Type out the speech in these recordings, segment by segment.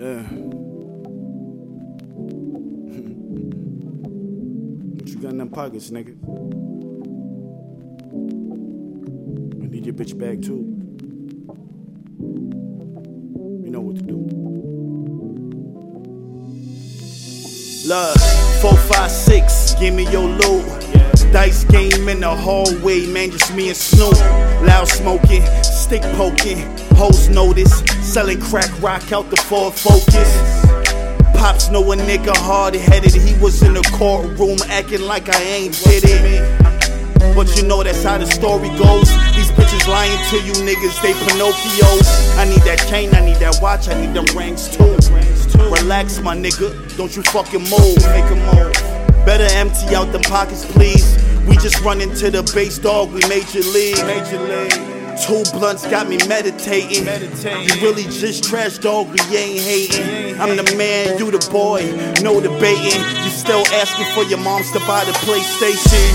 Yeah. what you got in them pockets, nigga? I need your bitch back too. You know what to do. Love, four, five, six, give me your loot. Dice game in the hallway, man, just me and Snoop. Loud smoking, stick poking, hoes notice. Selling crack rock out the Ford Focus. Pops know a nigga hard headed, he was in the courtroom acting like I ain't did it. But you know that's how the story goes. These bitches lying to you niggas, they Pinocchios. I need that chain, I need that watch, I need them rings too. Relax, my nigga, don't you fucking move. Make a move. Better empty out them pockets, please. We just run into the base dog, we major league. Major league. Two blunts got me meditating. You really just trash dog, we ain't hating. I'm the man, you the boy, no debating. You still asking for your moms to buy the PlayStation.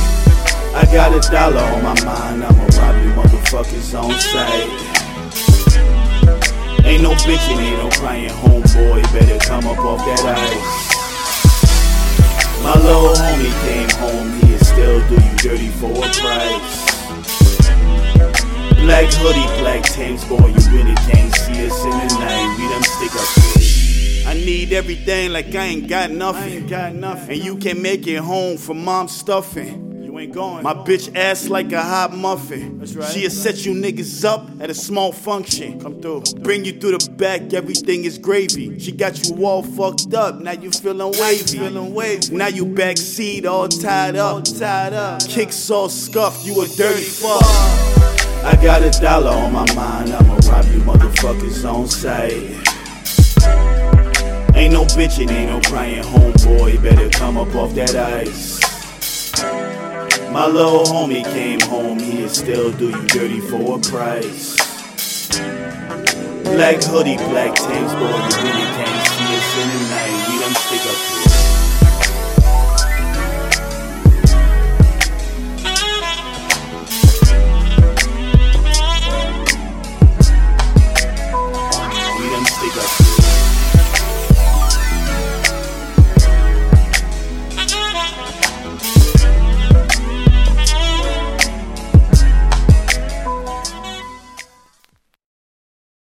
I got a dollar on my mind, I'ma rob you motherfuckers on sight. Ain't no bitching, ain't no crying, homeboy, better come up off that ice. My little homie came home, he'll still do you dirty for a. Black hoodie, black Timbs, boy, you really can't see us in the night. We them stick up. I need everything like I ain't got nothing. Ain't got nothing. And you can make it home from mom's stuffing. You ain't going. My bitch ass like a hot muffin. That's right. She'll set you niggas up at a small function. Come through. Bring you through the back, everything is gravy. She got you all fucked up, now you feeling wavy. Feeling wavy. Now you backseat all tied up. All tied up. Kicks all scuffed, you a dirty fuck. I got a dollar on my mind, I'ma rob you motherfuckers on sight. Ain't no bitching, ain't no crying, homeboy, better come up off that ice. My little homie came home, he'll still do you dirty for a price. Black hoodie, black Timbs, boy, you really can't see us in